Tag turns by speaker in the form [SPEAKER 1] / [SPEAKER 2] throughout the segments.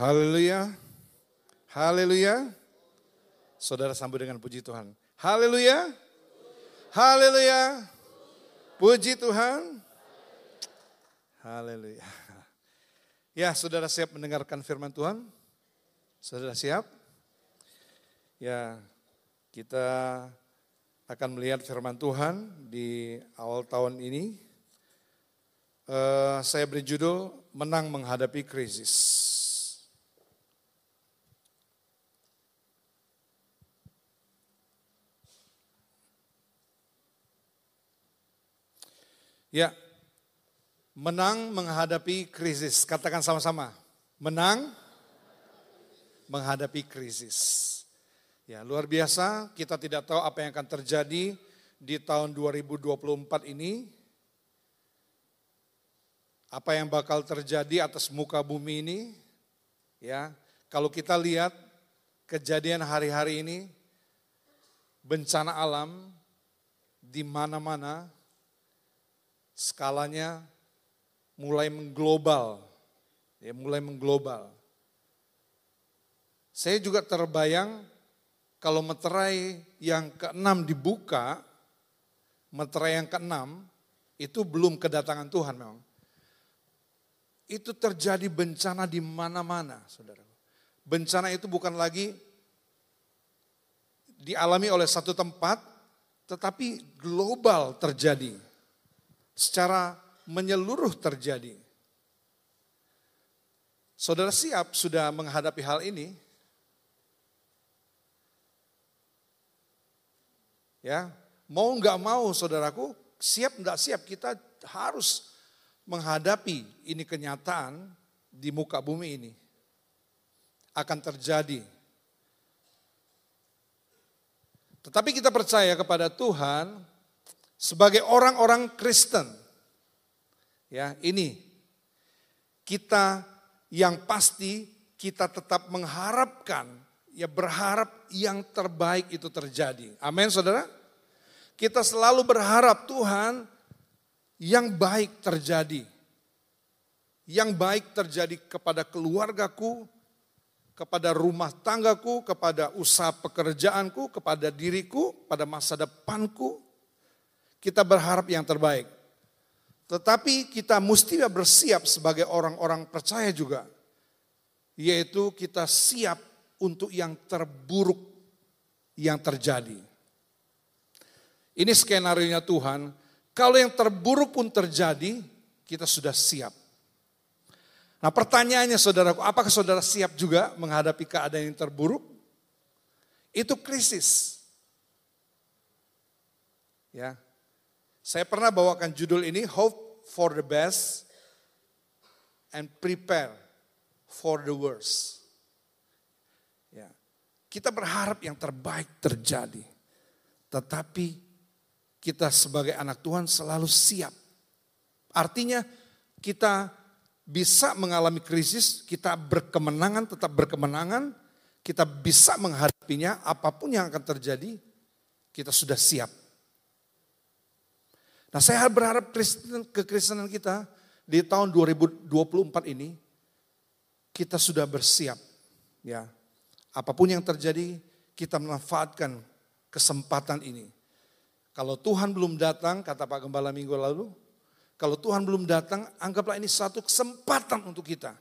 [SPEAKER 1] Haleluya. Haleluya. Saudara sambut dengan puji Tuhan. Haleluya. Haleluya. Puji Tuhan. Haleluya. Ya, saudara siap mendengarkan firman Tuhan? Saudara siap? Ya, kita akan melihat firman Tuhan di awal tahun ini. Uh, saya beri judul Menang Menghadapi Krisis. Ya, menang menghadapi krisis. Katakan sama-sama, menang menghadapi krisis. Ya, luar biasa, kita tidak tahu apa yang akan terjadi di tahun 2024 ini. Apa yang bakal terjadi atas muka bumi ini. Ya, kalau kita lihat kejadian hari-hari ini, bencana alam di mana-mana skalanya mulai mengglobal, ya mulai mengglobal. Saya juga terbayang kalau meterai yang keenam dibuka, meterai yang keenam itu belum kedatangan Tuhan memang. Itu terjadi bencana di mana-mana, saudara. Bencana itu bukan lagi dialami oleh satu tempat, tetapi global terjadi secara menyeluruh terjadi. Saudara siap sudah menghadapi hal ini? Ya, mau nggak mau saudaraku, siap nggak siap kita harus menghadapi ini kenyataan di muka bumi ini. Akan terjadi. Tetapi kita percaya kepada Tuhan sebagai orang-orang Kristen, ya ini kita yang pasti kita tetap mengharapkan, ya berharap yang terbaik itu terjadi. Amin saudara. Kita selalu berharap Tuhan yang baik terjadi. Yang baik terjadi kepada keluargaku, kepada rumah tanggaku, kepada usaha pekerjaanku, kepada diriku, pada masa depanku, kita berharap yang terbaik. Tetapi kita mesti bersiap sebagai orang-orang percaya juga. Yaitu kita siap untuk yang terburuk yang terjadi. Ini skenario Tuhan. Kalau yang terburuk pun terjadi, kita sudah siap. Nah pertanyaannya saudaraku, apakah saudara siap juga menghadapi keadaan yang terburuk? Itu krisis. Ya, saya pernah bawakan judul ini Hope for the Best and Prepare for the Worst. Ya. Kita berharap yang terbaik terjadi. Tetapi kita sebagai anak Tuhan selalu siap. Artinya kita bisa mengalami krisis, kita berkemenangan, tetap berkemenangan, kita bisa menghadapinya, apa pun yang akan terjadi, kita sudah siap. Nah saya berharap Kristen, kekristenan kita di tahun 2024 ini kita sudah bersiap. ya Apa pun yang terjadi kita memanfaatkan kesempatan ini. Kalau Tuhan belum datang, kata Pak Gembala minggu lalu, kalau Tuhan belum datang, anggaplah ini satu kesempatan untuk kita.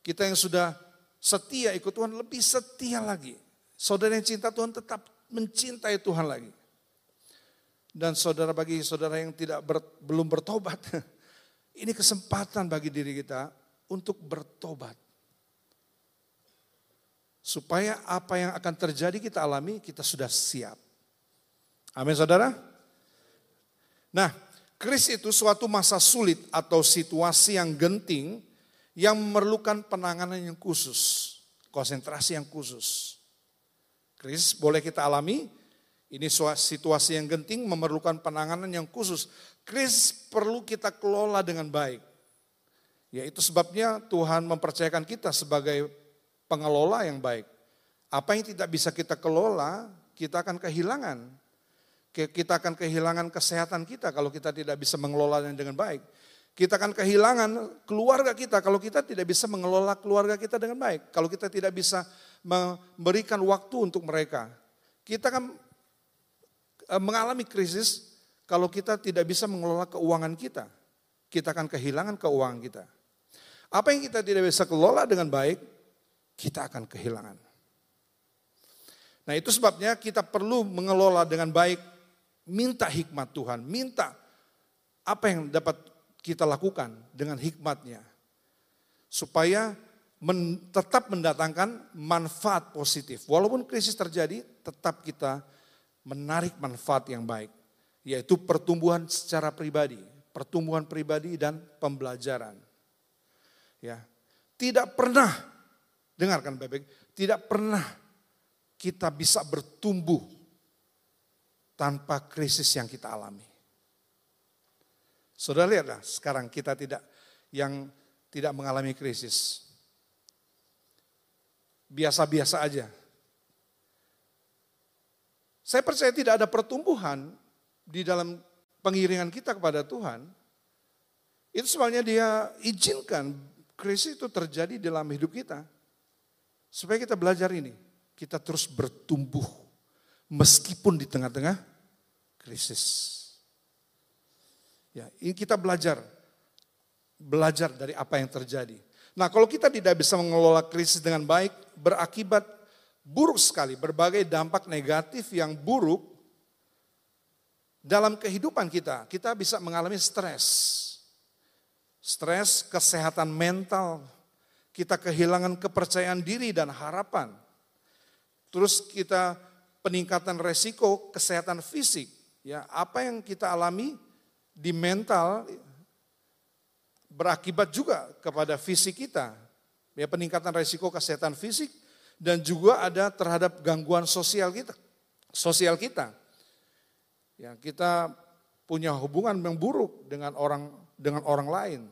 [SPEAKER 1] Kita yang sudah setia ikut Tuhan lebih setia lagi. Saudara yang cinta Tuhan tetap mencintai Tuhan lagi. Dan saudara bagi saudara yang tidak ber, belum bertobat, ini kesempatan bagi diri kita untuk bertobat. Supaya apa yang akan terjadi kita alami, kita sudah siap. Amin saudara. Nah, kris itu suatu masa sulit atau situasi yang genting yang memerlukan penanganan yang khusus, konsentrasi yang khusus. Kris boleh kita alami, ini situasi yang genting memerlukan penanganan yang khusus. Kris perlu kita kelola dengan baik. Ya itu sebabnya Tuhan mempercayakan kita sebagai pengelola yang baik. Apa yang tidak bisa kita kelola, kita akan kehilangan. Kita akan kehilangan kesehatan kita kalau kita tidak bisa mengelolanya dengan baik. Kita akan kehilangan keluarga kita kalau kita tidak bisa mengelola keluarga kita dengan baik. Kalau kita tidak bisa memberikan waktu untuk mereka. Kita akan mengalami krisis kalau kita tidak bisa mengelola keuangan kita. Kita akan kehilangan keuangan kita. Apa yang kita tidak bisa kelola dengan baik, kita akan kehilangan. Nah itu sebabnya kita perlu mengelola dengan baik, minta hikmat Tuhan, minta apa yang dapat kita lakukan dengan hikmatnya. Supaya men, tetap mendatangkan manfaat positif. Walaupun krisis terjadi, tetap kita menarik manfaat yang baik. Yaitu pertumbuhan secara pribadi, pertumbuhan pribadi dan pembelajaran. Ya, tidak pernah, dengarkan baik-baik, tidak pernah kita bisa bertumbuh tanpa krisis yang kita alami. Saudara lihatlah sekarang kita tidak yang tidak mengalami krisis. Biasa-biasa aja. Saya percaya tidak ada pertumbuhan di dalam pengiringan kita kepada Tuhan. Itu sebabnya dia izinkan krisis itu terjadi dalam hidup kita. Supaya kita belajar ini. Kita terus bertumbuh. Meskipun di tengah-tengah krisis. Ya, ini kita belajar. Belajar dari apa yang terjadi. Nah kalau kita tidak bisa mengelola krisis dengan baik, berakibat buruk sekali. Berbagai dampak negatif yang buruk dalam kehidupan kita. Kita bisa mengalami stres. Stres, kesehatan mental, kita kehilangan kepercayaan diri dan harapan. Terus kita peningkatan resiko kesehatan fisik. Ya, apa yang kita alami di mental berakibat juga kepada fisik kita. Ya, peningkatan resiko kesehatan fisik dan juga ada terhadap gangguan sosial kita. Sosial kita. Ya, kita punya hubungan yang buruk dengan orang dengan orang lain.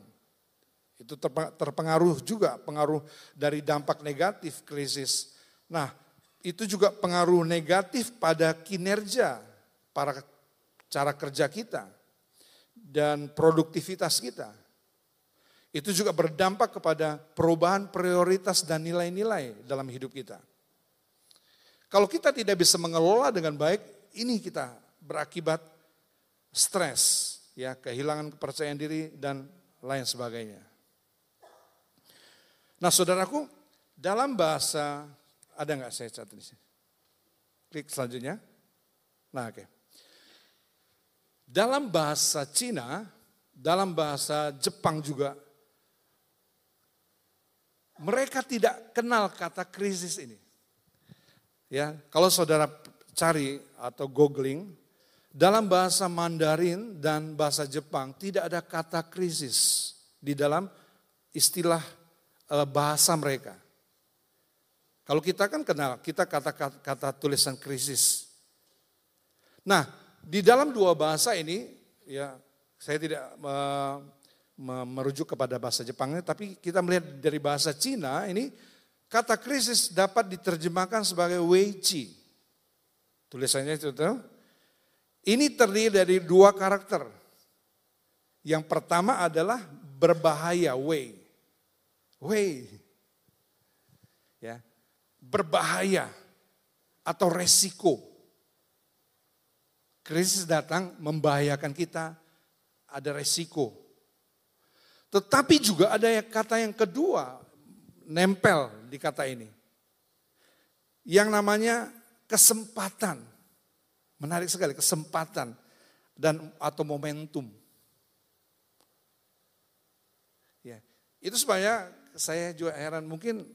[SPEAKER 1] Itu terpengaruh juga pengaruh dari dampak negatif krisis. Nah, itu juga pengaruh negatif pada kinerja para cara kerja kita dan produktivitas kita. Itu juga berdampak kepada perubahan prioritas dan nilai-nilai dalam hidup kita. Kalau kita tidak bisa mengelola dengan baik, ini kita berakibat stres, ya kehilangan kepercayaan diri dan lain sebagainya. Nah saudaraku, dalam bahasa, ada nggak saya catat di sini? Klik selanjutnya. Nah oke. Okay. Dalam bahasa Cina, dalam bahasa Jepang juga, mereka tidak kenal kata krisis ini. Ya, kalau saudara cari atau googling, dalam bahasa Mandarin dan bahasa Jepang tidak ada kata krisis di dalam istilah eh, bahasa mereka. Kalau kita kan kenal, kita kata-kata tulisan krisis. Nah, di dalam dua bahasa ini, ya saya tidak uh, merujuk kepada bahasa Jepangnya, tapi kita melihat dari bahasa Cina ini kata krisis dapat diterjemahkan sebagai weiqi. Tulisannya itu tuh. Ini terdiri dari dua karakter. Yang pertama adalah berbahaya, wei. Wei. Ya. Berbahaya atau resiko. Krisis datang membahayakan kita, ada resiko. Tetapi juga ada kata yang kedua, nempel di kata ini. Yang namanya kesempatan. Menarik sekali, kesempatan dan atau momentum. Ya, itu supaya saya juga heran mungkin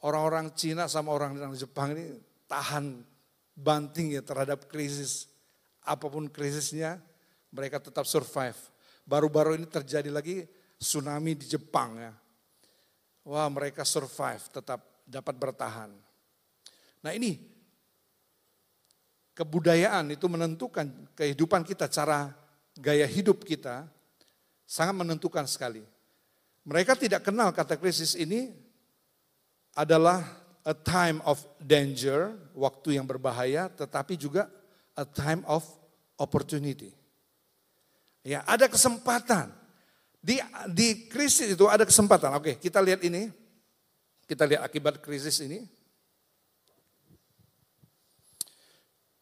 [SPEAKER 1] orang-orang Cina sama orang Jepang ini tahan banting ya terhadap krisis apa pun krisisnya, mereka tetap survive. Baru-baru ini terjadi lagi tsunami di Jepang ya. Wah mereka survive, tetap dapat bertahan. Nah ini kebudayaan itu menentukan kehidupan kita, cara gaya hidup kita sangat menentukan sekali. Mereka tidak kenal kata krisis ini adalah a time of danger, waktu yang berbahaya, tetapi juga a time of opportunity. Ya, ada kesempatan. Di, di krisis itu ada kesempatan. Oke, kita lihat ini. Kita lihat akibat krisis ini.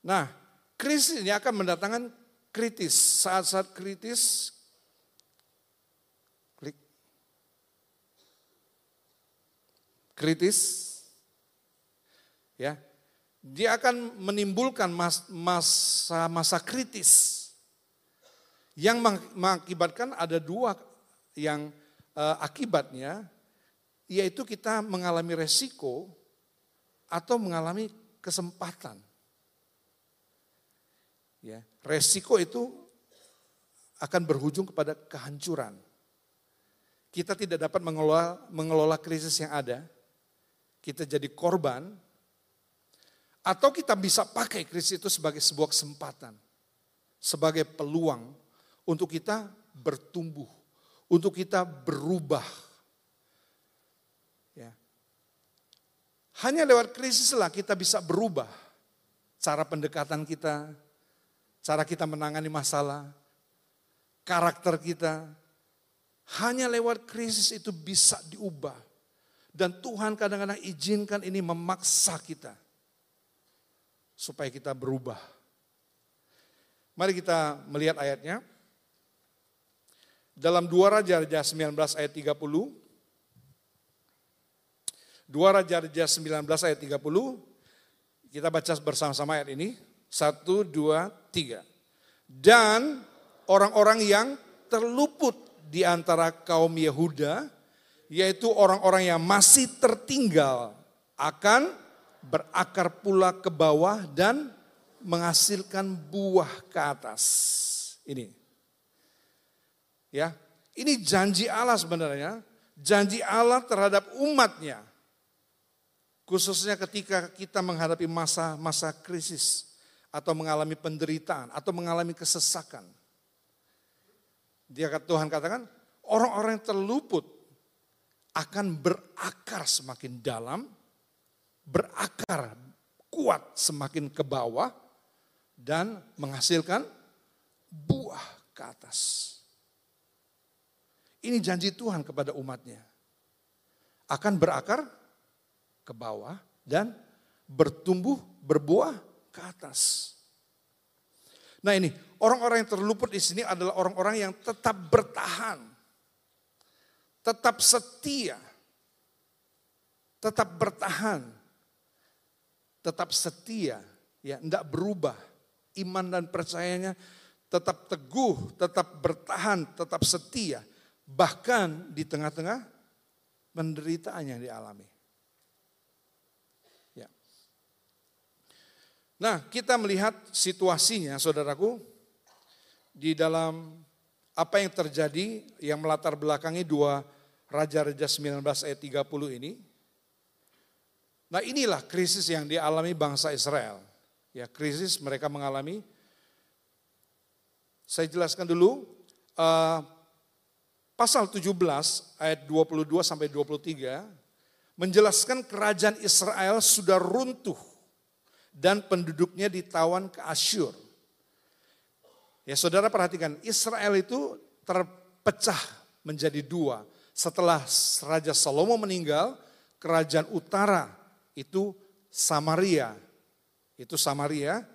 [SPEAKER 1] Nah, krisis ini akan mendatangkan kritis. Saat-saat kritis, klik. Kritis, ya, dia akan menimbulkan masa-masa kritis yang mengakibatkan ada dua yang uh, akibatnya yaitu kita mengalami resiko atau mengalami kesempatan. Ya, resiko itu akan berujung kepada kehancuran. Kita tidak dapat mengelola, mengelola krisis yang ada. Kita jadi korban. Atau kita bisa pakai krisis itu sebagai sebuah kesempatan. Sebagai peluang untuk kita bertumbuh untuk kita berubah. Ya. Hanya lewat krisis lah kita bisa berubah. Cara pendekatan kita, cara kita menangani masalah, karakter kita. Hanya lewat krisis itu bisa diubah. Dan Tuhan kadang-kadang izinkan ini memaksa kita. Supaya kita berubah. Mari kita melihat ayatnya dalam dua Raja-Raja 19 ayat 30. Dua Raja-Raja 19 ayat 30. Kita baca bersama-sama ayat ini. Satu, dua, tiga. Dan orang-orang yang terluput di antara kaum Yehuda, yaitu orang-orang yang masih tertinggal, akan berakar pula ke bawah dan menghasilkan buah ke atas. Ini. Ya, ini janji Allah sebenarnya, janji Allah terhadap umatnya. Khususnya ketika kita menghadapi masa-masa krisis atau mengalami penderitaan atau mengalami kesesakan. Dia Tuhan katakan, orang-orang yang terluput akan berakar semakin dalam, berakar kuat semakin ke bawah dan menghasilkan buah ke atas. Ini janji Tuhan kepada umatnya. Akan berakar ke bawah dan bertumbuh, berbuah ke atas. Nah ini, orang-orang yang terluput di sini adalah orang-orang yang tetap bertahan. Tetap setia. Tetap bertahan. Tetap setia. Ya, tidak berubah. Iman dan percayanya tetap teguh, tetap bertahan, tetap setia Bahkan di tengah-tengah penderitaan yang dialami. Ya. Nah, kita melihat situasinya, saudaraku, di dalam apa yang terjadi yang melatar belakangi dua Raja-Raja 19 ayat 30 ini. Nah inilah krisis yang dialami bangsa Israel. Ya krisis mereka mengalami. Saya jelaskan dulu, uh, pasal 17 ayat 22 sampai 23 menjelaskan kerajaan Israel sudah runtuh dan penduduknya ditawan ke Asyur. Ya saudara perhatikan, Israel itu terpecah menjadi dua. Setelah Raja Salomo meninggal, kerajaan utara itu Samaria. Itu Samaria,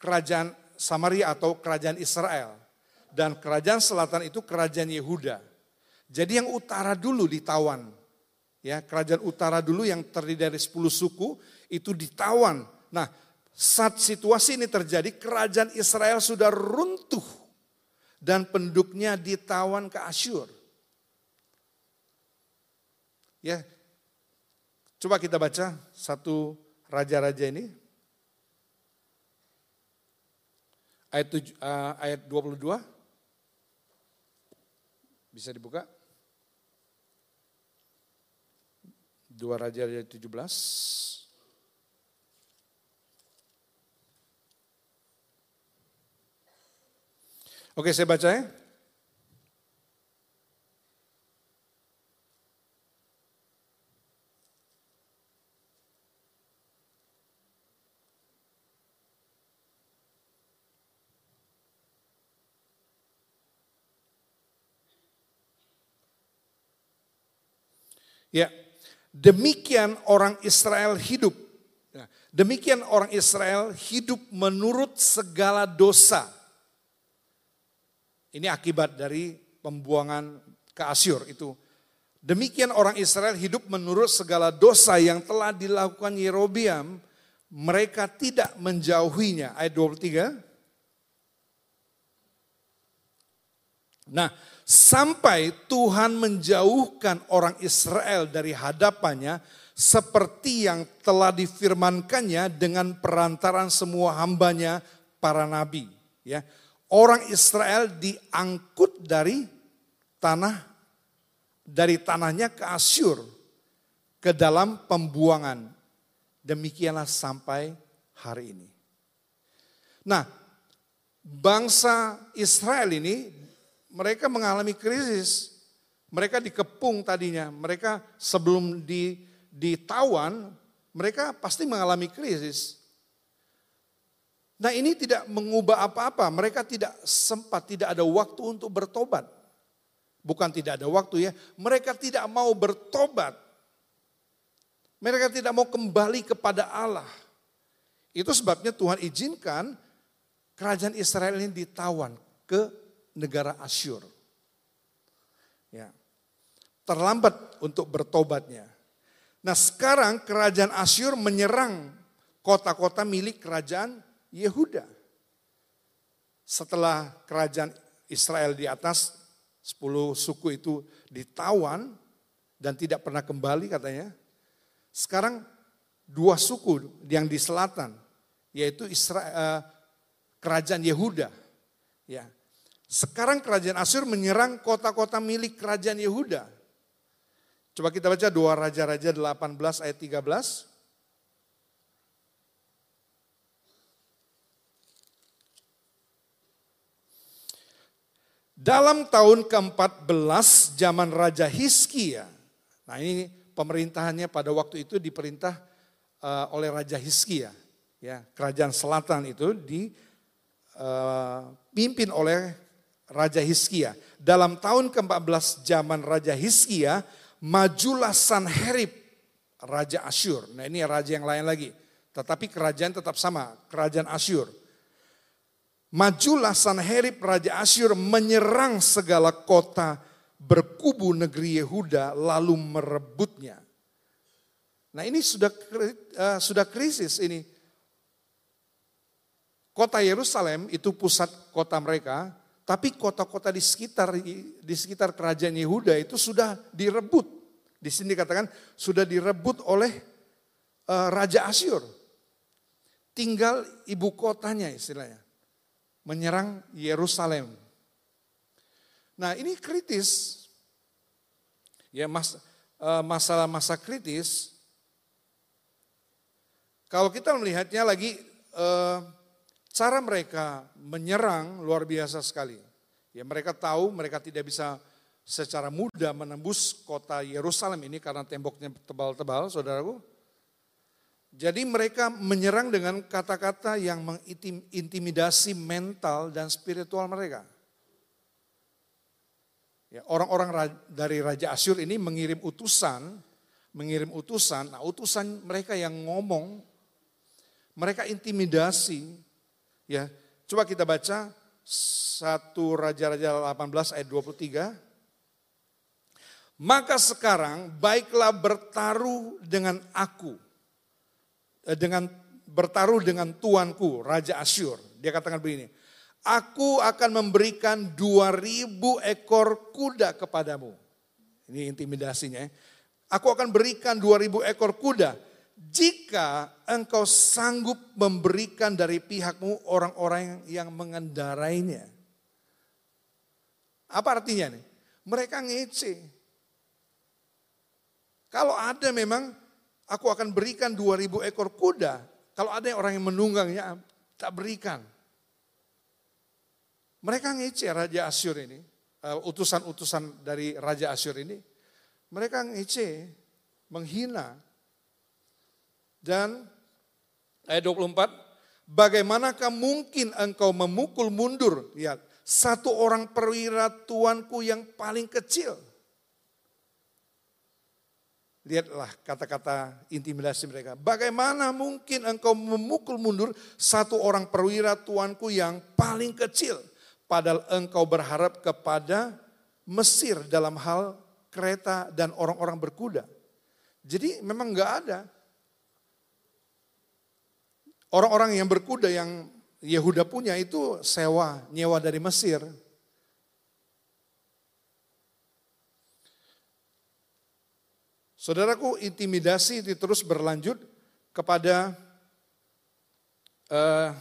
[SPEAKER 1] kerajaan Samaria atau kerajaan Israel. Dan kerajaan selatan itu kerajaan Yehuda. Jadi yang utara dulu ditawan. Ya, kerajaan utara dulu yang terdiri dari 10 suku itu ditawan. Nah, saat situasi ini terjadi, kerajaan Israel sudah runtuh dan penduduknya ditawan ke Asyur. Ya, coba kita baca satu raja-raja ini. Ayat, 7, uh, eh, ayat 22. Bisa dibuka? Dua Raja ayat 17. Oke, saya baca ya. Ya, demikian orang Israel hidup. Ya, demikian orang Israel hidup menurut segala dosa. Ini akibat dari pembuangan ke Asyur itu. Demikian orang Israel hidup menurut segala dosa yang telah dilakukan Yerobiam. Mereka tidak menjauhinya. Ayat 23. Nah, sampai Tuhan menjauhkan orang Israel dari hadapannya seperti yang telah difirmankannya dengan perantaran semua hambanya para nabi. Ya, orang Israel diangkut dari tanah dari tanahnya ke Asyur ke dalam pembuangan. Demikianlah sampai hari ini. Nah, bangsa Israel ini mereka mengalami krisis. Mereka dikepung tadinya, mereka sebelum di, ditawan, mereka pasti mengalami krisis. Nah ini tidak mengubah apa-apa, mereka tidak sempat, tidak ada waktu untuk bertobat. Bukan tidak ada waktu ya, mereka tidak mau bertobat. Mereka tidak mau kembali kepada Allah. Itu sebabnya Tuhan izinkan kerajaan Israel ini ditawan ke negara Asyur. Ya. Terlambat untuk bertobatnya. Nah sekarang kerajaan Asyur menyerang kota-kota milik kerajaan Yehuda. Setelah kerajaan Israel di atas, sepuluh suku itu ditawan dan tidak pernah kembali katanya. Sekarang dua suku yang di selatan, yaitu Israel, eh, kerajaan Yehuda. Ya, sekarang kerajaan Asyur menyerang kota-kota milik kerajaan Yehuda. Coba kita baca dua Raja-Raja 18 ayat 13. Dalam tahun ke-14 zaman Raja Hizkia. Nah ini pemerintahannya pada waktu itu diperintah uh, oleh Raja Hizkia. Ya, kerajaan selatan itu dipimpin uh, oleh Raja Hizkia. Dalam tahun ke-14 zaman Raja Hizkia, majulah Sanherib, Raja Asyur. Nah ini raja yang lain lagi. Tetapi kerajaan tetap sama, kerajaan Asyur. Majulah Sanherib Raja Asyur menyerang segala kota berkubu negeri Yehuda lalu merebutnya. Nah ini sudah uh, sudah krisis ini. Kota Yerusalem itu pusat kota mereka, tapi kota-kota di sekitar di sekitar kerajaan Yehuda itu sudah direbut. Di sini dikatakan sudah direbut oleh uh, Raja Asyur. Tinggal ibu kotanya istilahnya. Menyerang Yerusalem. Nah ini kritis. Ya mas, uh, masalah masa kritis. Kalau kita melihatnya lagi uh, Cara mereka menyerang luar biasa sekali. Ya mereka tahu mereka tidak bisa secara mudah menembus kota Yerusalem ini karena temboknya tebal-tebal, saudaraku. Jadi mereka menyerang dengan kata-kata yang mengintimidasi mental dan spiritual mereka. Ya, orang-orang dari Raja Asyur ini mengirim utusan, mengirim utusan, nah utusan mereka yang ngomong, mereka intimidasi, Ya, coba kita baca satu Raja-Raja 18 ayat 23. Maka sekarang baiklah bertaruh dengan aku. Eh, dengan bertaruh dengan tuanku, Raja Asyur. Dia katakan begini, Aku akan memberikan 2000 ekor kuda kepadamu. Ini intimidasinya. Ya. Aku akan berikan 2000 ekor kuda jika engkau sanggup memberikan dari pihakmu orang-orang yang mengendarainya. Apa artinya nih? Mereka ngece. Kalau ada memang aku akan berikan 2000 ekor kuda. Kalau ada orang yang menunggangnya, tak berikan. Mereka ngece Raja Asyur ini. Uh, utusan-utusan dari Raja Asyur ini. Mereka ngece, menghina, dan ayat 24, bagaimanakah mungkin engkau memukul mundur, lihat, satu orang perwira tuanku yang paling kecil. Lihatlah kata-kata intimidasi mereka. Bagaimana mungkin engkau memukul mundur satu orang perwira tuanku yang paling kecil. Padahal engkau berharap kepada Mesir dalam hal kereta dan orang-orang berkuda. Jadi memang nggak ada. Orang-orang yang berkuda yang Yehuda punya itu sewa, nyewa dari Mesir. Saudaraku, intimidasi itu terus berlanjut kepada uh,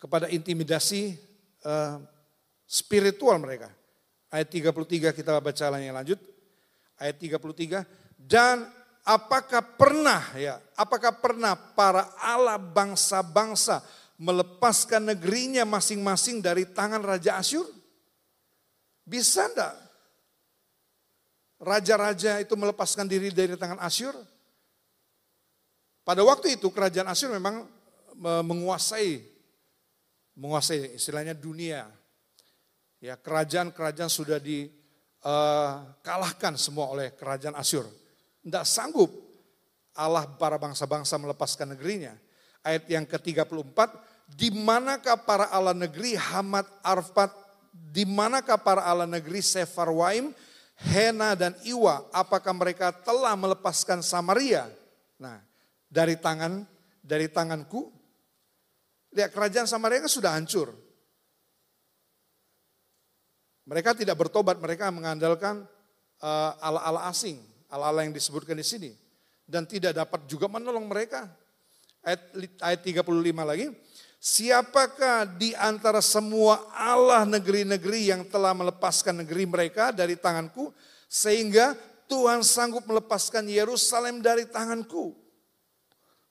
[SPEAKER 1] kepada intimidasi uh, spiritual mereka. Ayat 33 kita baca yang lanjut. Ayat 33 dan apakah pernah ya, apakah pernah para Allah bangsa-bangsa melepaskan negerinya masing-masing dari tangan Raja Asyur? Bisa enggak raja-raja itu melepaskan diri dari tangan Asyur. Pada waktu itu kerajaan Asyur memang menguasai menguasai istilahnya dunia. Ya, kerajaan-kerajaan sudah dikalahkan uh, semua oleh kerajaan Asyur. Tidak sanggup Allah para bangsa-bangsa melepaskan negerinya. Ayat yang ke-34, di manakah para ala negeri Hamad Arfat, di manakah para ala negeri Sefarwaim, Hena dan Iwa, apakah mereka telah melepaskan Samaria? Nah, dari tangan dari tanganku. Lihat kerajaan Samaria kan sudah hancur. Mereka tidak bertobat, mereka mengandalkan uh, ala-ala asing, ala-ala yang disebutkan di sini dan tidak dapat juga menolong mereka. Ayat, ayat 35 lagi, Siapakah di antara semua Allah negeri-negeri yang telah melepaskan negeri mereka dari tanganku sehingga Tuhan sanggup melepaskan Yerusalem dari tanganku?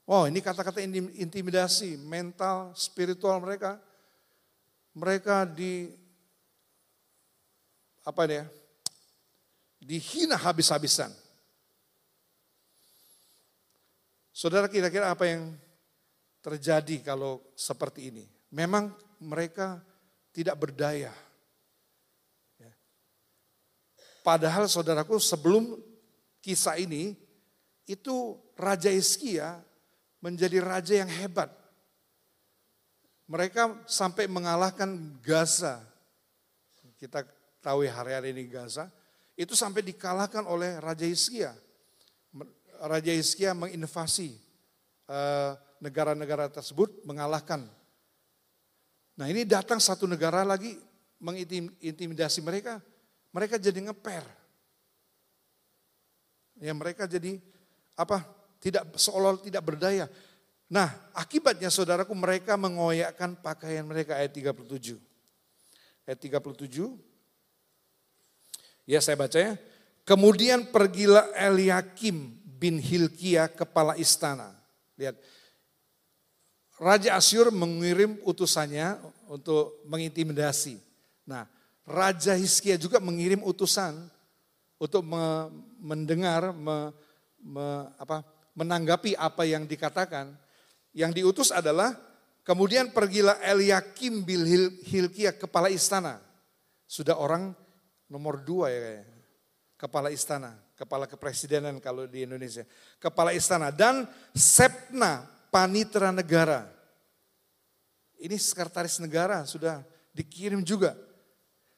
[SPEAKER 1] Wow, ini kata-kata intimidasi mental, spiritual mereka. Mereka di apa ini ya? Dihina habis-habisan. Saudara kira-kira apa yang terjadi kalau seperti ini. Memang mereka tidak berdaya. Ya. Padahal saudaraku sebelum kisah ini, itu Raja Iskia menjadi raja yang hebat. Mereka sampai mengalahkan Gaza. Kita tahu hari-hari ini Gaza. Itu sampai dikalahkan oleh Raja Iskia. Raja Iskia menginvasi uh, negara-negara tersebut mengalahkan. Nah ini datang satu negara lagi mengintimidasi mereka, mereka jadi ngeper. Ya mereka jadi apa? Tidak seolah tidak berdaya. Nah, akibatnya saudaraku mereka mengoyakkan pakaian mereka ayat 37. Ayat 37. Ya saya baca ya. Kemudian pergilah Eliakim bin Hilkia kepala istana. Lihat, Raja Asyur mengirim utusannya untuk mengintimidasi. Nah, Raja Hizkia juga mengirim utusan untuk me, mendengar, me, me, apa, menanggapi apa yang dikatakan. Yang diutus adalah kemudian pergilah Eliakim bil Hilkia kepala istana. Sudah orang nomor dua ya kayaknya. Kepala istana, kepala kepresidenan kalau di Indonesia. Kepala istana dan Sepna panitra negara. Ini sekretaris negara sudah dikirim juga.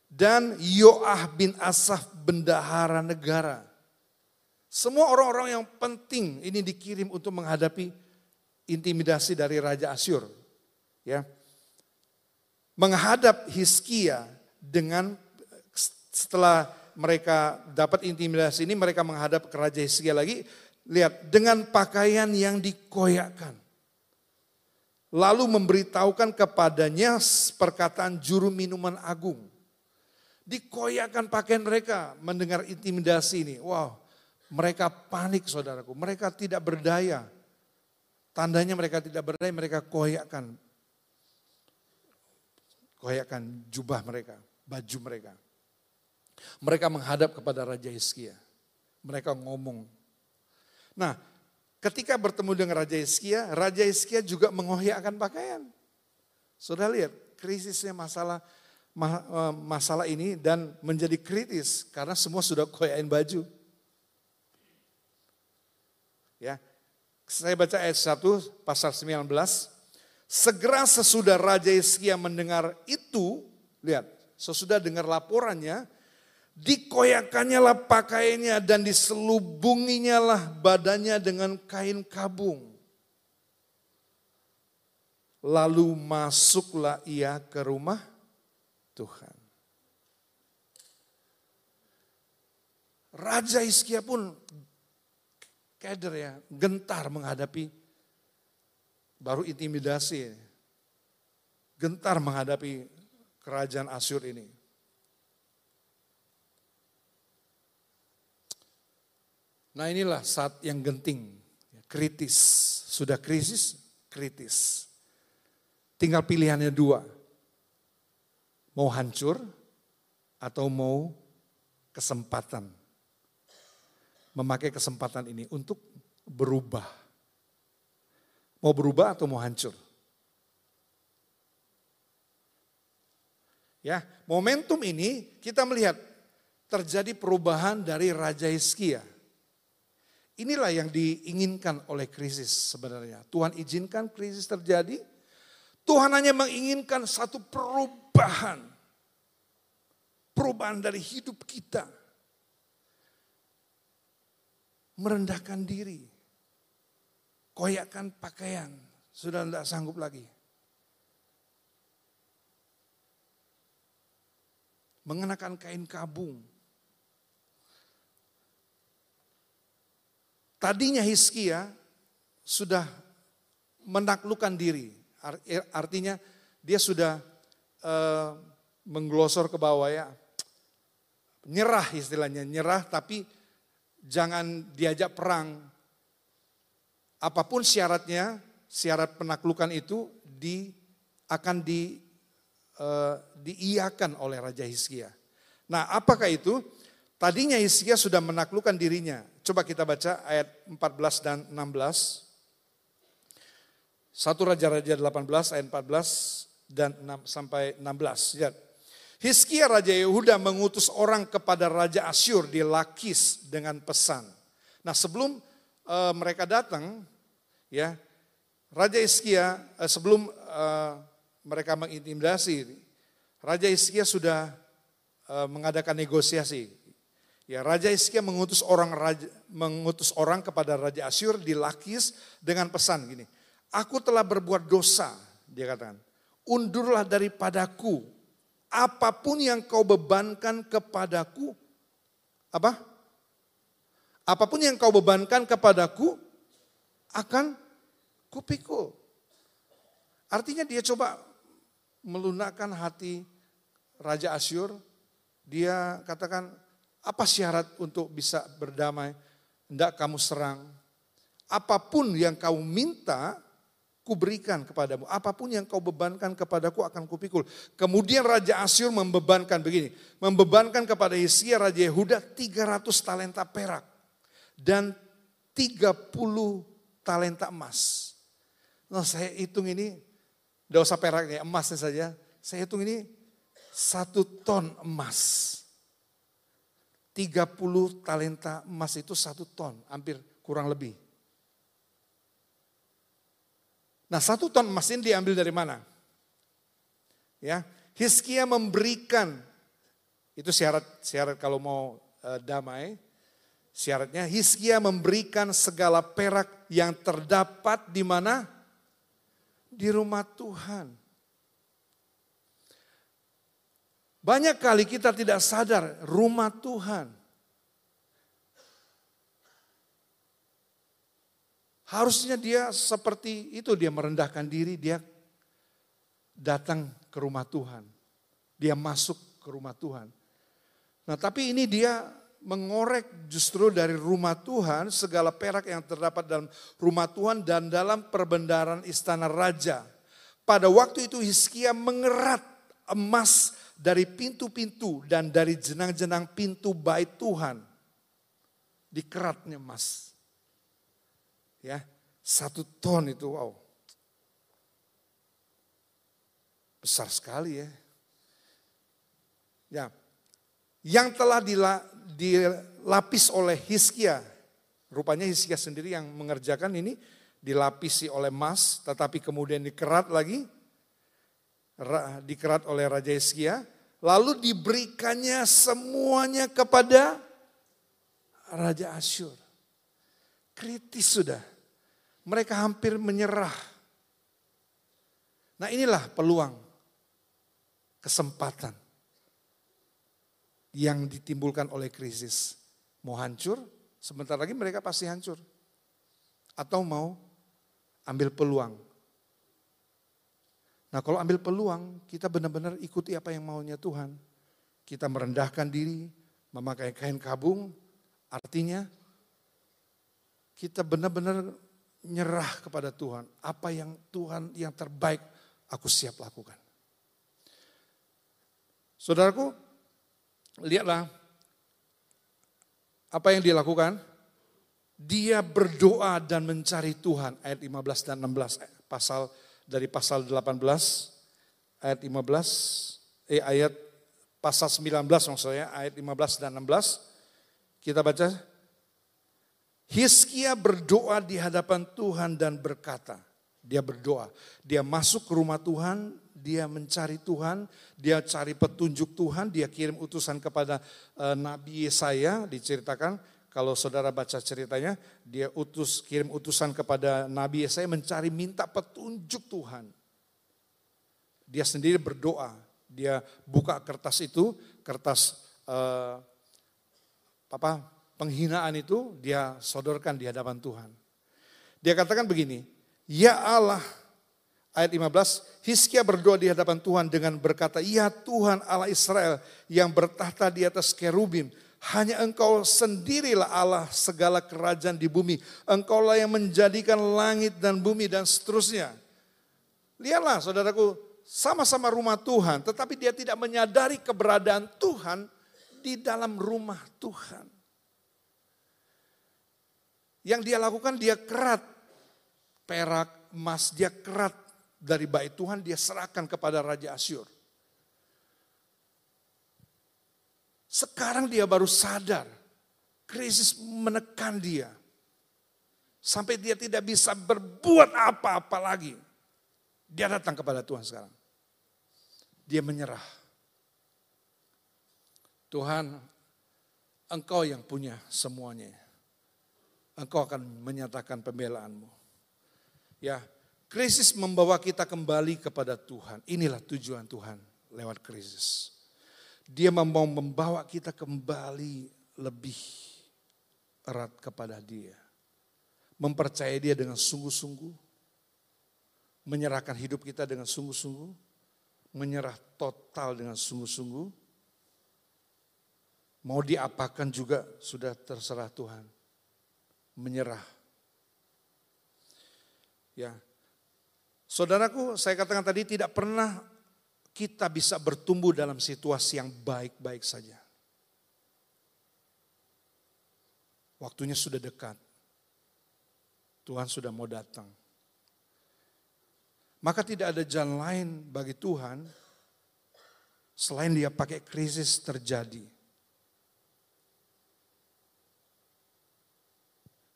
[SPEAKER 1] Dan Yoah bin Asaf bendahara negara. Semua orang-orang yang penting ini dikirim untuk menghadapi intimidasi dari Raja Asyur. Ya. Menghadap Hiskia dengan setelah mereka dapat intimidasi ini mereka menghadap ke Raja Hiskia lagi. Lihat dengan pakaian yang dikoyakkan lalu memberitahukan kepadanya perkataan juru minuman agung. Dikoyakkan pakaian mereka mendengar intimidasi ini. Wow, mereka panik saudaraku, mereka tidak berdaya. Tandanya mereka tidak berdaya, mereka koyakkan. Koyakkan jubah mereka, baju mereka. Mereka menghadap kepada Raja Hizkia. Mereka ngomong. Nah, Ketika bertemu dengan Raja Hizkia, Raja Hizkia juga mengoyakkan pakaian. Sudah lihat krisisnya masalah eh, masalah ini dan menjadi kritis karena semua sudah koyain baju. Ya. Saya baca ayat 1 pasal 19. Segera sesudah Raja Hizkia mendengar itu, lihat, sesudah dengar laporannya, dikoyakannya lah pakaiannya dan diselubunginya lah badannya dengan kain kabung. Lalu masuklah ia ke rumah Tuhan. Raja Hizkia pun keder ya, gentar menghadapi baru intimidasi. Gentar menghadapi kerajaan Asyur ini. Nah inilah saat yang genting, kritis. Sudah krisis, kritis. Tinggal pilihannya dua. Mau hancur atau mau kesempatan. Memakai kesempatan ini untuk berubah. Mau berubah atau mau hancur. Ya, momentum ini kita melihat terjadi perubahan dari Raja Hizkia. Inilah yang diinginkan oleh krisis sebenarnya. Tuhan izinkan krisis terjadi Tuhan hanya menginginkan satu perubahan. Perubahan dari hidup kita. Merendahkan diri. Koyakkan pakaian. Sudah tidak sanggup lagi. Mengenakan kain kabung. Tadinya Hiskia sudah menaklukkan diri Eh, artinya dia sudah uh, mengglosor ke bawah ya. Nyerah istilahnya, nyerah tapi jangan diajak perang. Apa pun syaratnya, syarat penaklukan itu di akan di uh, diiakan oleh Raja Hizkia. Nah, apakah itu? Tadinya Hizkia sudah menaklukkan dirinya. Coba kita baca ayat 14 dan 16. Satu Raja-Raja 18 ayat 14 dan 6 sampai 16. Lihat. Hizkia Raja Yehuda mengutus orang kepada Raja Asyur di Lakis dengan pesan. Nah sebelum uh, mereka datang, ya Raja Hizkia uh, sebelum uh, mereka mengintimidasi, Raja Hizkia sudah uh, mengadakan negosiasi. Ya, Raja Hizkia mengutus orang raja, mengutus orang kepada Raja Asyur di Lakis dengan pesan gini. Aku telah berbuat dosa, dia katakan. Undurlah daripadaku apa pun yang kau bebankan kepadaku. Apa? Apa pun yang kau bebankan kepadaku akan kupikul. Artinya dia coba melunakkan hati Raja Asyur. Dia katakan, apa syarat untuk bisa berdamai? Tidak kamu serang. Apa pun yang kau minta, kuberikan kepadamu. Apa pun yang kau bebankan kepadaku akan kupikul. Kemudian Raja Asyur membebankan begini. Membebankan kepada Hizkia Raja Yehuda 300 talenta perak. Dan 30 talenta emas. Nah saya hitung ini, tidak usah peraknya, emasnya saja. Saya hitung ini satu ton emas. 30 talenta emas itu satu ton, hampir kurang lebih. Nah satu ton emas ini diambil dari mana? Ya, Hiskia memberikan itu syarat syarat kalau mau uh, damai. Syaratnya Hiskia memberikan segala perak yang terdapat di mana? Di rumah Tuhan. Banyak kali kita tidak sadar rumah Tuhan Harusnya dia seperti itu, dia merendahkan diri, dia datang ke rumah Tuhan. Dia masuk ke rumah Tuhan. Nah tapi ini dia mengorek justru dari rumah Tuhan segala perak yang terdapat dalam rumah Tuhan dan dalam perbendaran istana raja. Pada waktu itu Hizkia mengerat emas dari pintu-pintu dan dari jenang-jenang pintu bait Tuhan. Dikeratnya emas. Ya, satu ton itu wow. Besar sekali ya. Ya. Yang telah dilapis oleh Hiskia. Rupanya Hiskia sendiri yang mengerjakan ini dilapisi oleh emas tetapi kemudian dikerat lagi dikerat oleh Raja Hiskia lalu diberikannya semuanya kepada Raja Asyur. Kritis sudah. Mereka hampir menyerah. Nah inilah peluang, kesempatan yang ditimbulkan oleh krisis. Mau hancur, sebentar lagi mereka pasti hancur. Atau mau ambil peluang. Nah kalau ambil peluang, kita benar-benar ikuti apa yang maunya Tuhan. Kita merendahkan diri, memakai kain kabung, artinya kita benar-benar nyerah kepada Tuhan. Apa yang Tuhan yang terbaik aku siap lakukan. Saudaraku, lihatlah apa yang dia lakukan. Dia berdoa dan mencari Tuhan. Ayat 15 dan 16 pasal dari pasal 18 ayat 15 eh ayat pasal 19 maksudnya ayat 15 dan 16 kita baca. Hiskia berdoa di hadapan Tuhan dan berkata, dia berdoa, dia masuk ke rumah Tuhan, dia mencari Tuhan, dia cari petunjuk Tuhan, dia kirim utusan kepada uh, Nabi Yesaya, diceritakan kalau saudara baca ceritanya, dia utus kirim utusan kepada Nabi Yesaya mencari minta petunjuk Tuhan. Dia sendiri berdoa, dia buka kertas itu, kertas uh, apa penghinaan itu dia sodorkan di hadapan Tuhan. Dia katakan begini, Ya Allah, ayat 15, Hiskia berdoa di hadapan Tuhan dengan berkata, Ya Tuhan Allah Israel yang bertahta di atas kerubim, hanya engkau sendirilah Allah segala kerajaan di bumi. Engkaulah yang menjadikan langit dan bumi dan seterusnya. Lihatlah saudaraku, sama-sama rumah Tuhan. Tetapi dia tidak menyadari keberadaan Tuhan di dalam rumah Tuhan. Yang dia lakukan dia kerat perak, emas, dia kerat dari bait Tuhan, dia serahkan kepada Raja Asyur. Sekarang dia baru sadar, krisis menekan dia. Sampai dia tidak bisa berbuat apa-apa lagi. Dia datang kepada Tuhan sekarang. Dia menyerah. Tuhan, engkau yang punya semuanya. Engkau akan menyatakan pembelaanmu. Ya, krisis membawa kita kembali kepada Tuhan. Inilah tujuan Tuhan lewat krisis. Dia mau membawa kita kembali lebih erat kepada Dia. Mempercayai Dia dengan sungguh-sungguh. Menyerahkan hidup kita dengan sungguh-sungguh. Menyerah total dengan sungguh-sungguh. Mau diapakan juga sudah terserah Tuhan. Menyerah. Ya. Saudaraku, saya katakan tadi tidak pernah kita bisa bertumbuh dalam situasi yang baik-baik saja. Waktunya sudah dekat. Tuhan sudah mau datang. Maka tidak ada jalan lain bagi Tuhan selain dia pakai krisis terjadi.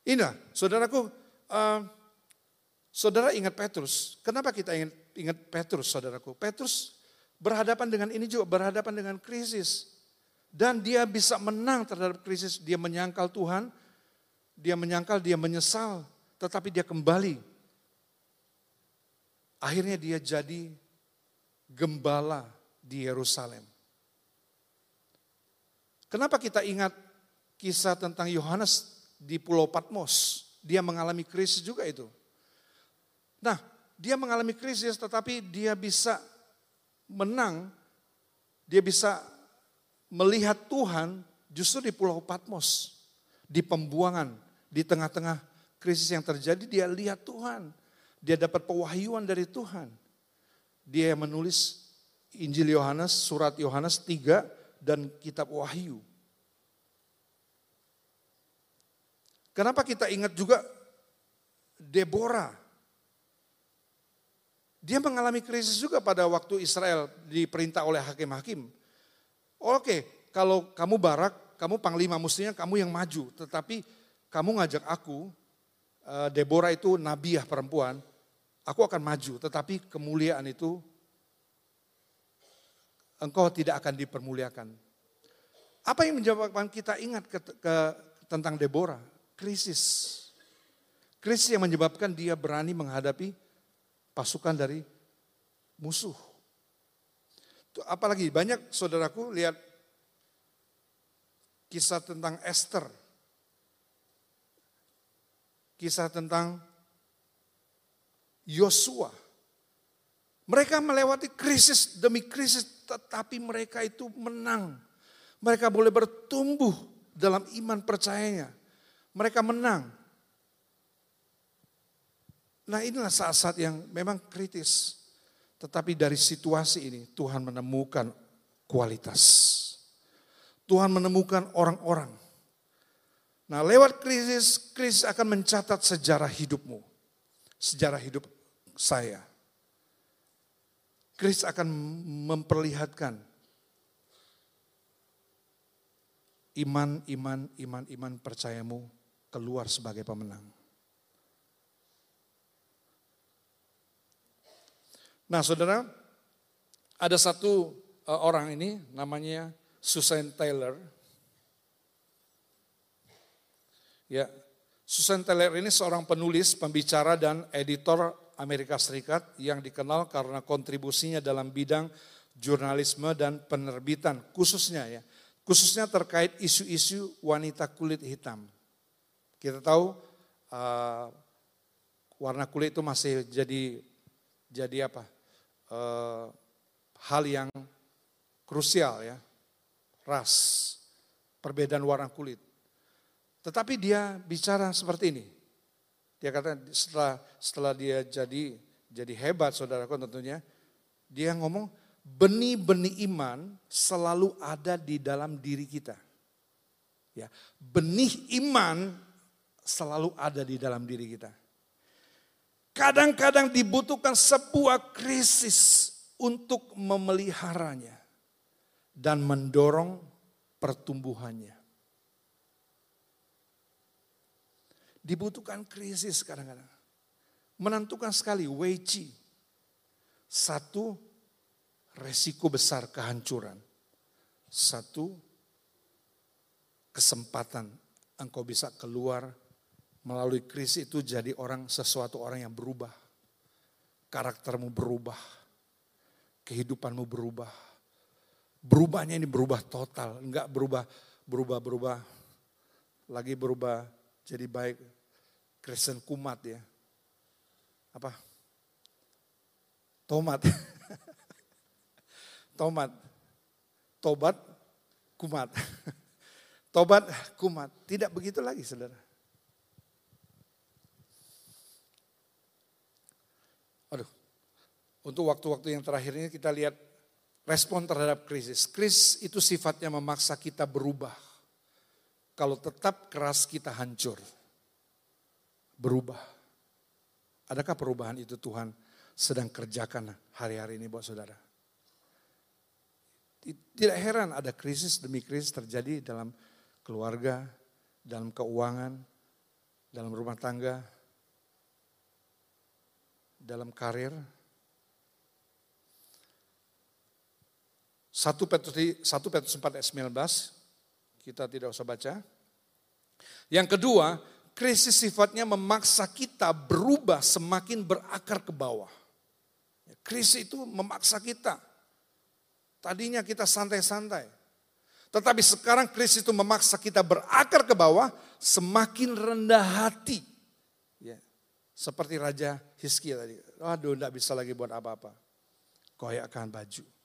[SPEAKER 1] Inilah, saudaraku, uh, saudara ingat Petrus. Kenapa kita ingat, ingat Petrus, saudaraku? Petrus Berhadapan dengan ini juga berhadapan dengan krisis. Dan dia bisa menang terhadap krisis. Dia menyangkal Tuhan, dia menyangkal, dia menyesal. Tetapi dia kembali. Akhirnya dia jadi gembala di Yerusalem. Kenapa kita ingat kisah tentang Yohanes di Pulau Patmos? Dia mengalami krisis juga itu. Nah, dia mengalami krisis tetapi dia bisa menang, dia bisa melihat Tuhan justru di Pulau Patmos, di pembuangan, di tengah-tengah krisis yang terjadi, dia lihat Tuhan. Dia dapat pewahyuan dari Tuhan. Dia yang menulis Injil Yohanes, surat Yohanes 3 dan kitab Wahyu. Kenapa kita ingat juga Deborah dia mengalami krisis juga pada waktu Israel diperintah oleh hakim-hakim. Oke, kalau kamu barak, kamu panglima, mestinya kamu yang maju. Tetapi kamu ngajak aku, eh, Deborah itu nabiah perempuan, aku akan maju. Tetapi kemuliaan itu engkau tidak akan dipermuliakan. Apa yang menyebabkan kita ingat ke, ke, tentang Deborah? Krisis. Krisis yang menyebabkan dia berani menghadapi pasukan dari musuh. Apalagi banyak saudaraku lihat kisah tentang Esther. Kisah tentang Yosua. Mereka melewati krisis demi krisis tetapi mereka itu menang. Mereka boleh bertumbuh dalam iman percayanya. Mereka menang. Nah inilah saat-saat yang memang kritis. Tetapi dari situasi ini Tuhan menemukan kualitas. Tuhan menemukan orang-orang. Nah lewat krisis, krisis akan mencatat sejarah hidupmu. Sejarah hidup saya. Krisis akan memperlihatkan iman, iman, iman, iman percayamu keluar sebagai pemenang. Nah saudara, ada satu uh, orang ini namanya Susan Taylor. Ya, Susan Taylor ini seorang penulis, pembicara dan editor Amerika Serikat yang dikenal karena kontribusinya dalam bidang jurnalisme dan penerbitan khususnya ya. Khususnya terkait isu-isu wanita kulit hitam. Kita tahu uh, warna kulit itu masih jadi jadi apa? Uh, hal yang krusial ya, ras, perbedaan warna kulit. Tetapi dia bicara seperti ini. Dia kata setelah setelah dia jadi jadi hebat saudaraku tentunya, dia ngomong benih-benih iman selalu ada di dalam diri kita. Ya, benih iman selalu ada di dalam diri kita. Kadang-kadang dibutuhkan sebuah krisis untuk memeliharanya dan mendorong pertumbuhannya. Dibutuhkan krisis kadang-kadang. Menentukan sekali Weichi. Satu, resiko besar kehancuran. Satu, kesempatan engkau bisa keluar melalui krisis itu jadi orang sesuatu orang yang berubah. Karaktermu berubah. Kehidupanmu berubah. Berubahnya ini berubah total, enggak berubah berubah berubah lagi berubah jadi baik Kristen kumat ya. Apa? Tomat. Tomat. Tobat kumat. Tobat kumat. Tidak begitu lagi saudara. Untuk waktu-waktu yang terakhir ini kita lihat respon terhadap krisis. Krisis itu sifatnya memaksa kita berubah. Kalau tetap keras kita hancur. Berubah. Adakah perubahan itu Tuhan sedang kerjakan hari-hari ini buat saudara? Tidak heran ada krisis demi krisis terjadi dalam keluarga, dalam keuangan, dalam rumah tangga, dalam karir, 1 Petrus, 1 Petrus 4 ayat 19, kita tidak usah baca. Yang kedua, krisis sifatnya memaksa kita berubah semakin berakar ke bawah. Krisis itu memaksa kita. Tadinya kita santai-santai. Tetapi sekarang krisis itu memaksa kita berakar ke bawah, semakin rendah hati. Ya, seperti Raja Hizkia tadi. Aduh, tidak bisa lagi buat apa-apa. Koyakkan baju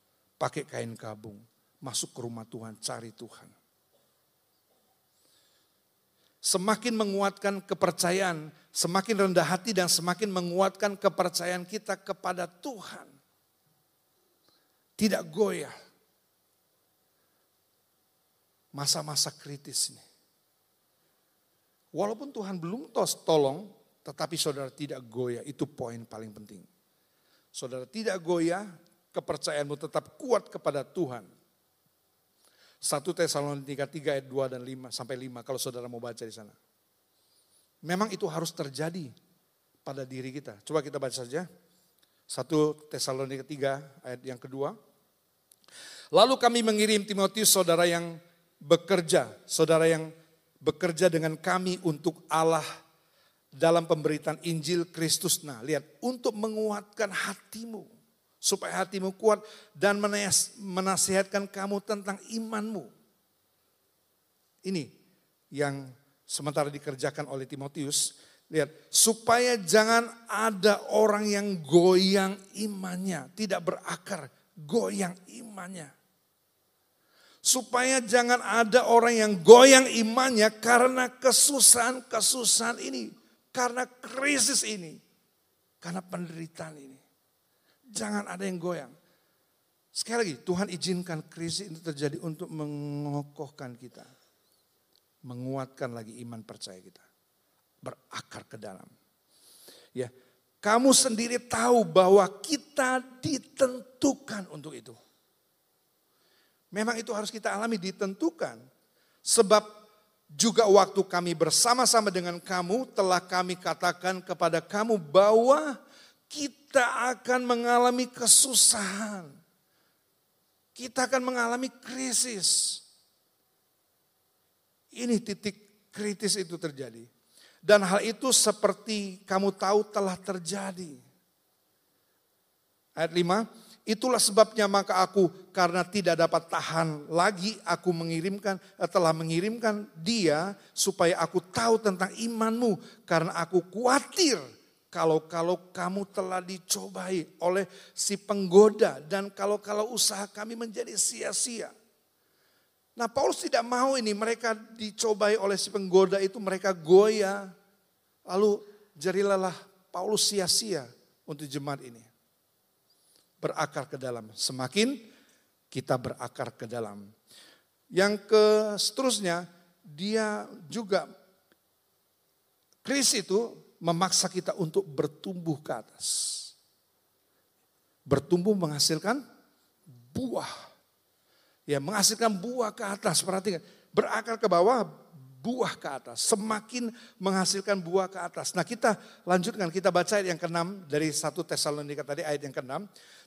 [SPEAKER 1] pakai kain kabung, masuk ke rumah Tuhan, cari Tuhan. Semakin menguatkan kepercayaan, semakin rendah hati dan semakin menguatkan kepercayaan kita kepada Tuhan. Tidak goyah. Masa-masa kritis ini. Walaupun Tuhan belum tos tolong, tetapi saudara tidak goyah, itu poin paling penting. Saudara tidak goyah, kepercayaanmu tetap kuat kepada Tuhan. 1 Tesalonika 3 ayat 2 dan 5 sampai 5 kalau saudara mau baca di sana. Memang itu harus terjadi pada diri kita. Coba kita baca saja. 1 Tesalonika 3 ayat yang kedua. Lalu kami mengirim Timotius saudara yang bekerja, saudara yang bekerja dengan kami untuk Allah dalam pemberitaan Injil Kristus. Nah, lihat, untuk menguatkan hatimu supaya hatimu kuat dan menasihatkan kamu tentang imanmu. Ini yang sementara dikerjakan oleh Timotius. Lihat, supaya jangan ada orang yang goyang imannya, tidak berakar, goyang imannya. Supaya jangan ada orang yang goyang imannya karena kesusahan-kesusahan ini, karena krisis ini, karena penderitaan ini. Jangan ada yang goyang. Sekali lagi, Tuhan izinkan krisis itu terjadi untuk mengokohkan kita. Menguatkan lagi iman percaya kita. Berakar ke dalam. Ya, kamu sendiri tahu bahwa kita ditentukan untuk itu. Memang itu harus kita alami ditentukan. Sebab juga waktu kami bersama-sama dengan kamu telah kami katakan kepada kamu bahwa kita akan mengalami kesusahan. Kita akan mengalami krisis. Ini titik kritis itu terjadi. Dan hal itu seperti kamu tahu telah terjadi. Ayat 5, itulah sebabnya maka aku karena tidak dapat tahan lagi aku mengirimkan eh, telah mengirimkan dia supaya aku tahu tentang imanmu karena aku khawatir kalau-kalau kamu telah dicobai oleh si penggoda dan kalau-kalau usaha kami menjadi sia-sia. Nah Paulus tidak mau ini mereka dicobai oleh si penggoda itu mereka goyah. Lalu jadilah Paulus sia-sia untuk jemaat ini. Berakar ke dalam. Semakin kita berakar ke dalam. Yang ke seterusnya dia juga Kris itu memaksa kita untuk bertumbuh ke atas. Bertumbuh menghasilkan buah. Ya, menghasilkan buah ke atas. Perhatikan, berakar ke bawah, buah ke atas. Semakin menghasilkan buah ke atas. Nah kita lanjutkan, kita baca ayat yang ke-6 dari 1 Tesalonika tadi ayat yang ke-6.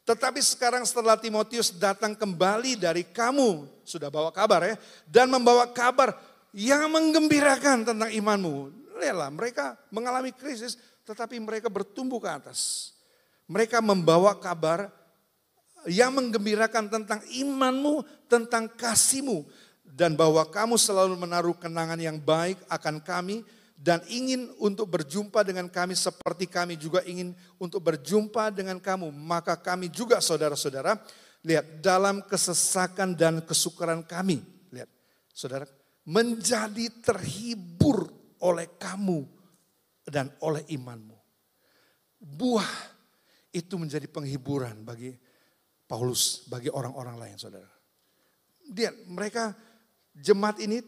[SPEAKER 1] Tetapi sekarang setelah Timotius datang kembali dari kamu, sudah bawa kabar ya, dan membawa kabar yang menggembirakan tentang imanmu lihatlah mereka mengalami krisis tetapi mereka bertumbuh ke atas. Mereka membawa kabar yang menggembirakan tentang imanmu, tentang kasihmu. Dan bahwa kamu selalu menaruh kenangan yang baik akan kami dan ingin untuk berjumpa dengan kami seperti kami juga ingin untuk berjumpa dengan kamu. Maka kami juga saudara-saudara, lihat dalam kesesakan dan kesukaran kami. Lihat saudara, menjadi terhibur oleh kamu dan oleh imanmu. Buah itu menjadi penghiburan bagi Paulus, bagi orang-orang lain saudara. Dia, mereka jemaat ini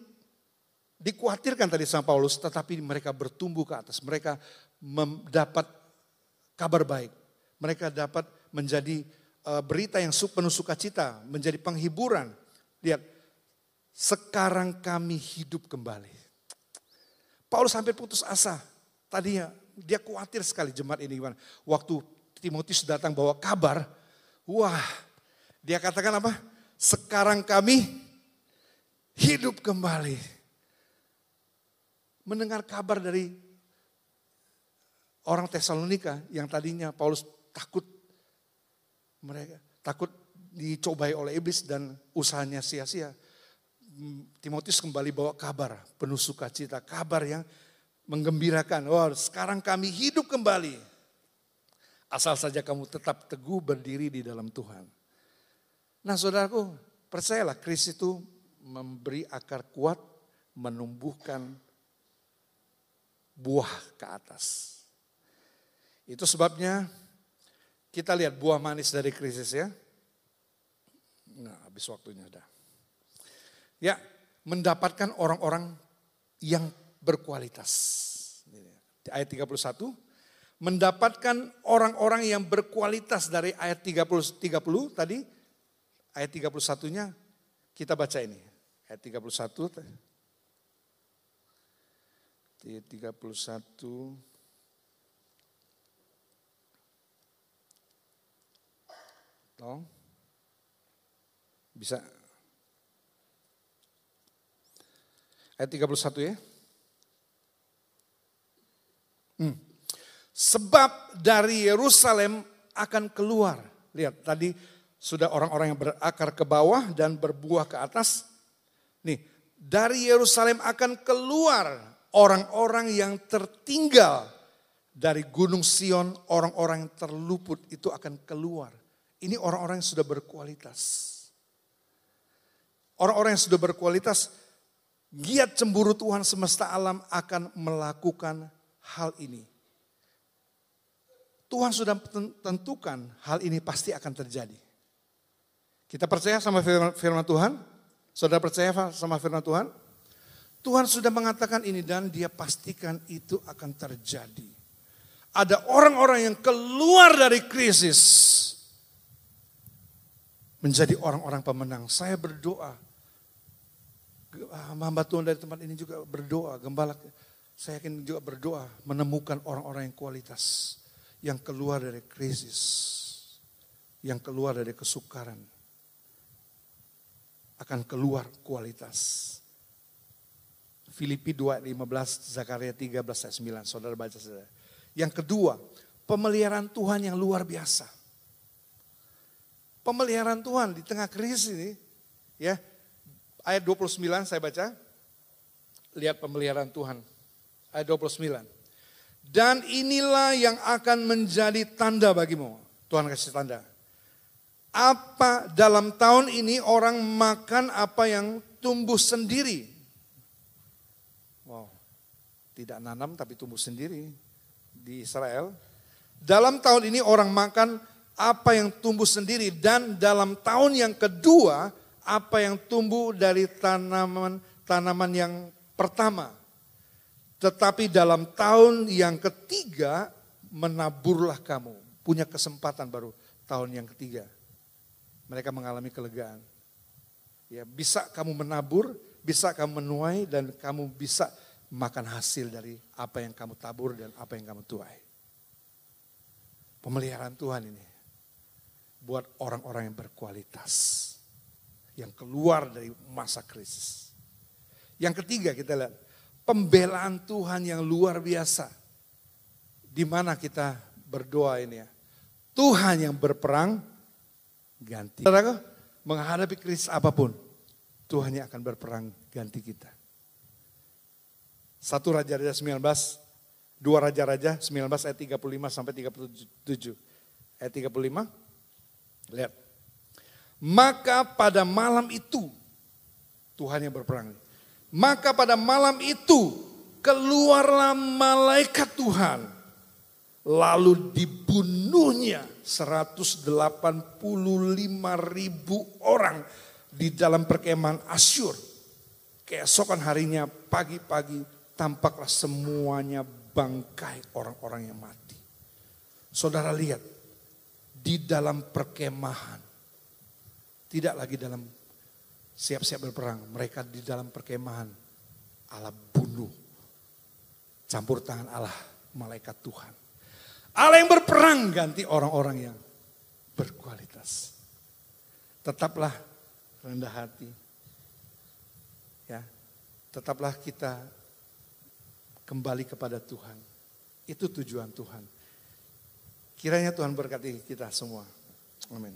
[SPEAKER 1] dikhawatirkan tadi sama Paulus, tetapi mereka bertumbuh ke atas. Mereka mendapat kabar baik. Mereka dapat menjadi uh, berita yang penuh sukacita, menjadi penghiburan. Lihat, sekarang kami hidup kembali. Paulus sampai putus asa. Tadinya dia khawatir sekali jemaat ini gimana. Waktu Timotius datang bawa kabar, wah dia katakan apa? Sekarang kami hidup kembali. Mendengar kabar dari orang Tesalonika yang tadinya Paulus takut mereka takut dicobai oleh iblis dan usahanya sia-sia. Timotius kembali bawa kabar penuh sukacita, kabar yang menggembirakan. Wah, sekarang kami hidup kembali. Asal saja kamu tetap teguh berdiri di dalam Tuhan. Nah saudaraku, percayalah Kristus itu memberi akar kuat, menumbuhkan buah ke atas. Itu sebabnya kita lihat buah manis dari krisis ya. Nah, habis waktunya dah ya mendapatkan orang-orang yang berkualitas. Ayat 31, mendapatkan orang-orang yang berkualitas dari ayat 30 30 tadi ayat 31-nya kita baca ini. Ayat 31. Ayat 31. Tolong. Bisa. Ayat 31 ya. Hmm. Sebab dari Yerusalem akan keluar. Lihat tadi sudah orang-orang yang berakar ke bawah dan berbuah ke atas. Nih, dari Yerusalem akan keluar orang-orang yang tertinggal dari Gunung Sion, orang-orang yang terluput itu akan keluar. Ini orang-orang yang sudah berkualitas. Orang-orang yang sudah berkualitas, giat cemburu Tuhan semesta alam akan melakukan hal ini. Tuhan sudah tentukan hal ini pasti akan terjadi. Kita percaya sama firman, Tuhan? Saudara percaya sama firman Tuhan? Tuhan sudah mengatakan ini dan dia pastikan itu akan terjadi. Ada orang-orang yang keluar dari krisis menjadi orang-orang pemenang. Saya berdoa. Hamba Tuhan dari tempat ini juga berdoa. Gembala, saya yakin juga berdoa menemukan orang-orang yang kualitas. Yang keluar dari krisis. Yang keluar dari kesukaran. Akan keluar kualitas. Filipi 2 15, Zakaria 13 ayat 9. Saudara baca saudara. Yang kedua, pemeliharaan Tuhan yang luar biasa pemeliharaan Tuhan di tengah krisis ini. Ya, ayat 29 saya baca. Lihat pemeliharaan Tuhan. Ayat 29. Dan inilah yang akan menjadi tanda bagimu. Tuhan kasih tanda. Apa dalam tahun ini orang makan apa yang tumbuh sendiri. Wow, tidak nanam tapi tumbuh sendiri di Israel. Dalam tahun ini orang makan apa yang tumbuh sendiri dan dalam tahun yang kedua apa yang tumbuh dari tanaman tanaman yang pertama. Tetapi dalam tahun yang ketiga menaburlah kamu. Punya kesempatan baru tahun yang ketiga. Mereka mengalami kelegaan. Ya, bisa kamu menabur, bisa kamu menuai dan kamu bisa makan hasil dari apa yang kamu tabur dan apa yang kamu tuai. Pemeliharaan Tuhan ini buat orang-orang yang berkualitas. Yang keluar dari masa krisis. Yang ketiga kita lihat, pembelaan Tuhan yang luar biasa. Di mana kita berdoa ini ya. Tuhan yang berperang ganti. Saudara, menghadapi krisis apa pun, Tuhan yang akan berperang ganti kita. Satu Raja-Raja 19, dua Raja-Raja 19 ayat 35 sampai 37. Ayat 35, Lihat. Maka pada malam itu, Tuhan yang berperang. Maka pada malam itu, keluarlah malaikat Tuhan. Lalu dibunuhnya 185 ribu orang di dalam perkemahan Asyur. Keesokan harinya pagi-pagi tampaklah semuanya bangkai orang-orang yang mati. Saudara lihat, di dalam perkemahan. Tidak lagi dalam siap-siap berperang. Mereka di dalam perkemahan. Allah bunuh. Campur tangan Allah, malaikat Tuhan. Allah yang berperang ganti orang-orang yang berkualitas. Tetaplah rendah hati. Ya, tetaplah kita kembali kepada Tuhan. Itu tujuan Tuhan. Kiranya Tuhan berkati kita semua. Amin.